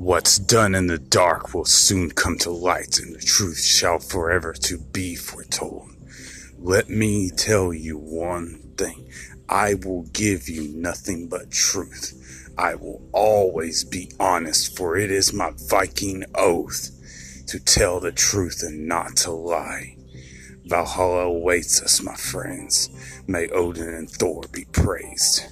What's done in the dark will soon come to light, and the truth shall forever to be foretold. Let me tell you one thing. I will give you nothing but truth. I will always be honest, for it is my Viking oath to tell the truth and not to lie. Valhalla awaits us, my friends. May Odin and Thor be praised.